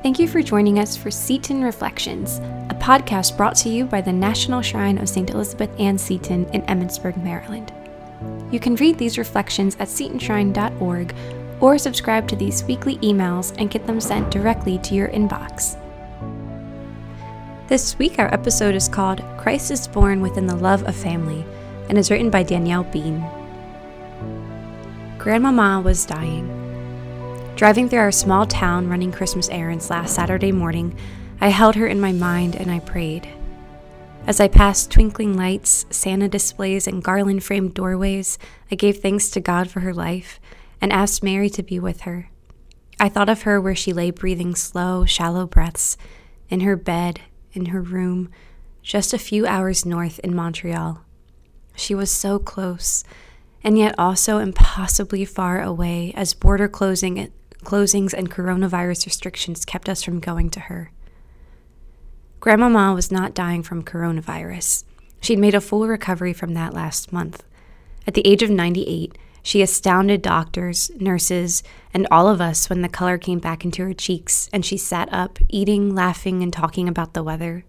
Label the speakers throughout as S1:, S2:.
S1: Thank you for joining us for Seton Reflections, a podcast brought to you by the National Shrine of St. Elizabeth Ann Seton in Emmitsburg, Maryland. You can read these reflections at setonshrine.org or subscribe to these weekly emails and get them sent directly to your inbox. This week, our episode is called Christ is Born Within the Love of Family and is written by Danielle Bean. Grandmama was dying. Driving through our small town running Christmas errands last Saturday morning, I held her in my mind and I prayed. As I passed twinkling lights, Santa displays, and garland framed doorways, I gave thanks to God for her life and asked Mary to be with her. I thought of her where she lay breathing slow, shallow breaths, in her bed, in her room, just a few hours north in Montreal. She was so close, and yet also impossibly far away as border closing closings and coronavirus restrictions kept us from going to her. Grandmama was not dying from coronavirus. She'd made a full recovery from that last month. At the age of 98, she astounded doctors, nurses, and all of us when the color came back into her cheeks and she sat up, eating, laughing, and talking about the weather.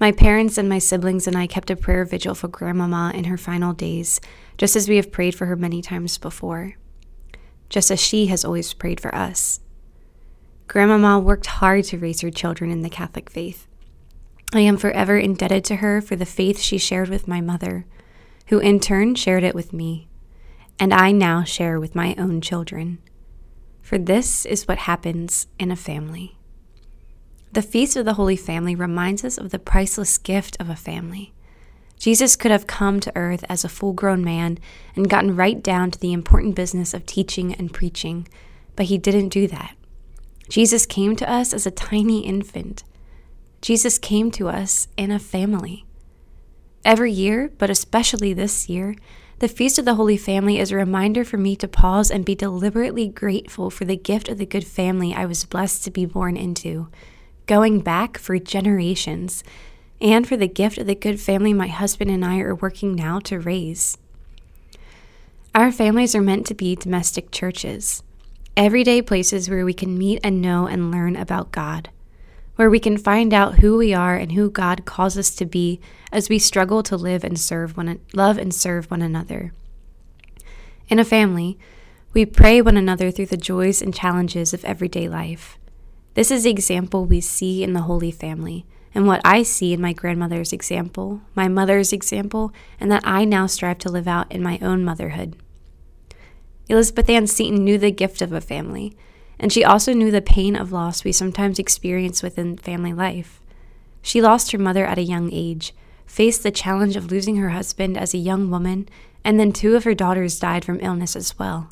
S1: My parents and my siblings and I kept a prayer vigil for Grandmama in her final days, just as we have prayed for her many times before just as she has always prayed for us. Grandmama worked hard to raise her children in the Catholic faith. I am forever indebted to her for the faith she shared with my mother, who in turn shared it with me, and I now share with my own children. For this is what happens in a family. The Feast of the Holy Family reminds us of the priceless gift of a family. Jesus could have come to earth as a full grown man and gotten right down to the important business of teaching and preaching, but he didn't do that. Jesus came to us as a tiny infant. Jesus came to us in a family. Every year, but especially this year, the Feast of the Holy Family is a reminder for me to pause and be deliberately grateful for the gift of the good family I was blessed to be born into, going back for generations and for the gift of the good family my husband and I are working now to raise. Our families are meant to be domestic churches, everyday places where we can meet and know and learn about God, where we can find out who we are and who God calls us to be as we struggle to live and serve one love and serve one another. In a family, we pray one another through the joys and challenges of everyday life. This is the example we see in the Holy Family and what I see in my grandmother's example, my mother's example, and that I now strive to live out in my own motherhood. Elizabeth Ann Seton knew the gift of a family, and she also knew the pain of loss we sometimes experience within family life. She lost her mother at a young age, faced the challenge of losing her husband as a young woman, and then two of her daughters died from illness as well.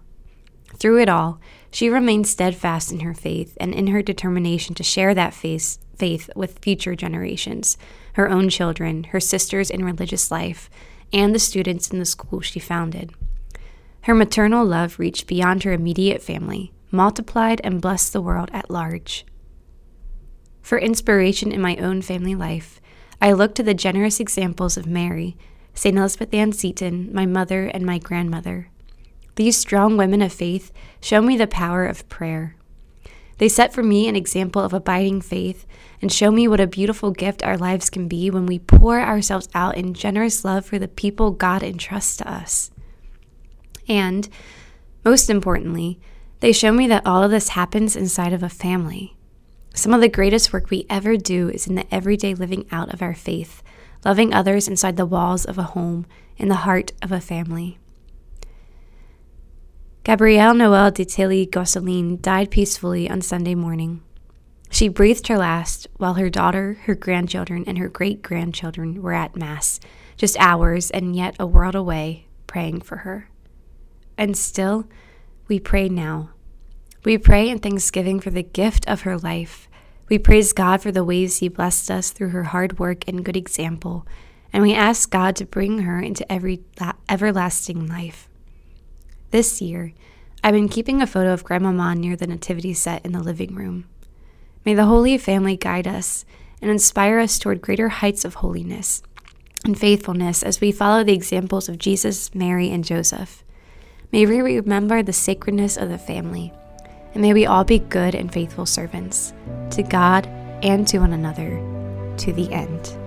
S1: Through it all, she remained steadfast in her faith and in her determination to share that faith faith with future generations, her own children, her sisters in religious life, and the students in the school she founded. Her maternal love reached beyond her immediate family, multiplied and blessed the world at large. For inspiration in my own family life, I look to the generous examples of Mary, St. Elizabeth Ann Seton, my mother, and my grandmother. These strong women of faith show me the power of prayer. They set for me an example of abiding faith and show me what a beautiful gift our lives can be when we pour ourselves out in generous love for the people God entrusts to us. And, most importantly, they show me that all of this happens inside of a family. Some of the greatest work we ever do is in the everyday living out of our faith, loving others inside the walls of a home, in the heart of a family. Gabrielle Noel de Tilly Gosselin died peacefully on Sunday morning. She breathed her last while her daughter, her grandchildren, and her great grandchildren were at Mass, just hours and yet a world away, praying for her. And still, we pray now. We pray in thanksgiving for the gift of her life. We praise God for the ways He blessed us through her hard work and good example, and we ask God to bring her into every la- everlasting life. This year, I've been keeping a photo of Grandmama near the nativity set in the living room. May the Holy Family guide us and inspire us toward greater heights of holiness and faithfulness as we follow the examples of Jesus, Mary, and Joseph. May we remember the sacredness of the family and may we all be good and faithful servants to God and to one another to the end.